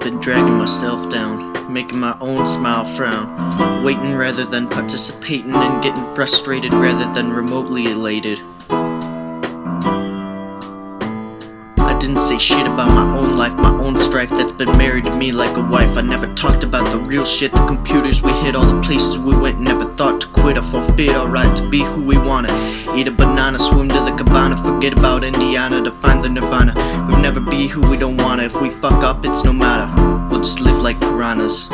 I've been dragging myself down, making my own smile frown, waiting rather than participating, and getting frustrated rather than remotely elated. I didn't say shit about my own life, my own strife that's been married to me like a wife. I never talked about the real shit, the computers we hit, all the places we went, never thought be who we wanna. Eat a banana, swim to the cabana, forget about Indiana to find the nirvana. We'll never be who we don't wanna. If we fuck up, it's no matter. We'll just live like piranhas.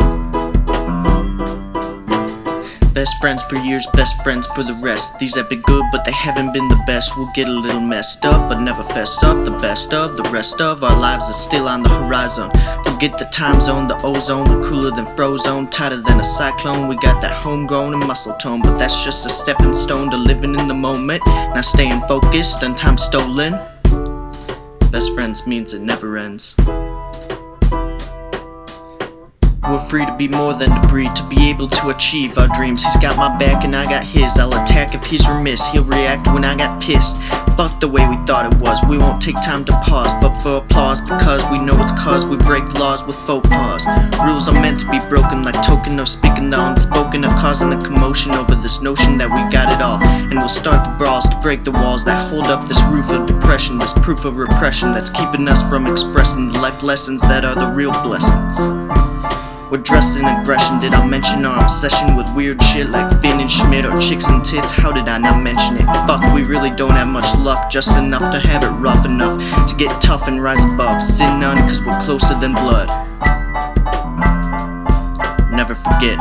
Best friends for years, best friends for the rest. These have been good, but they haven't been the best. We'll get a little messed up, but never fess up. The best of the rest of our lives is still on the horizon. Forget the time zone, the ozone, cooler than frozone, tighter than a cyclone. We got that homegrown and muscle tone, but that's just a stepping stone to living in the moment. Not staying focused on time stolen. Best friends means it never ends. We're free to be more than debris, to be able to achieve our dreams. He's got my back and I got his. I'll attack if he's remiss. He'll react when I got pissed. Fuck the way we thought it was. We won't take time to pause, but for applause because we know it's cause we break laws with faux pas. Rules are meant to be broken like token of speaking the unspoken of causing a commotion over this notion that we got it all. And we'll start the brawls to break the walls that hold up this roof of depression, this proof of repression that's keeping us from expressing the life lessons that are the real blessings. We're dressed in aggression. Did I mention our obsession with weird shit like Finn and Schmidt or chicks and tits? How did I not mention it? Fuck, we really don't have much luck, just enough to have it rough enough to get tough and rise above. Sin none, cause we're closer than blood. Never forget,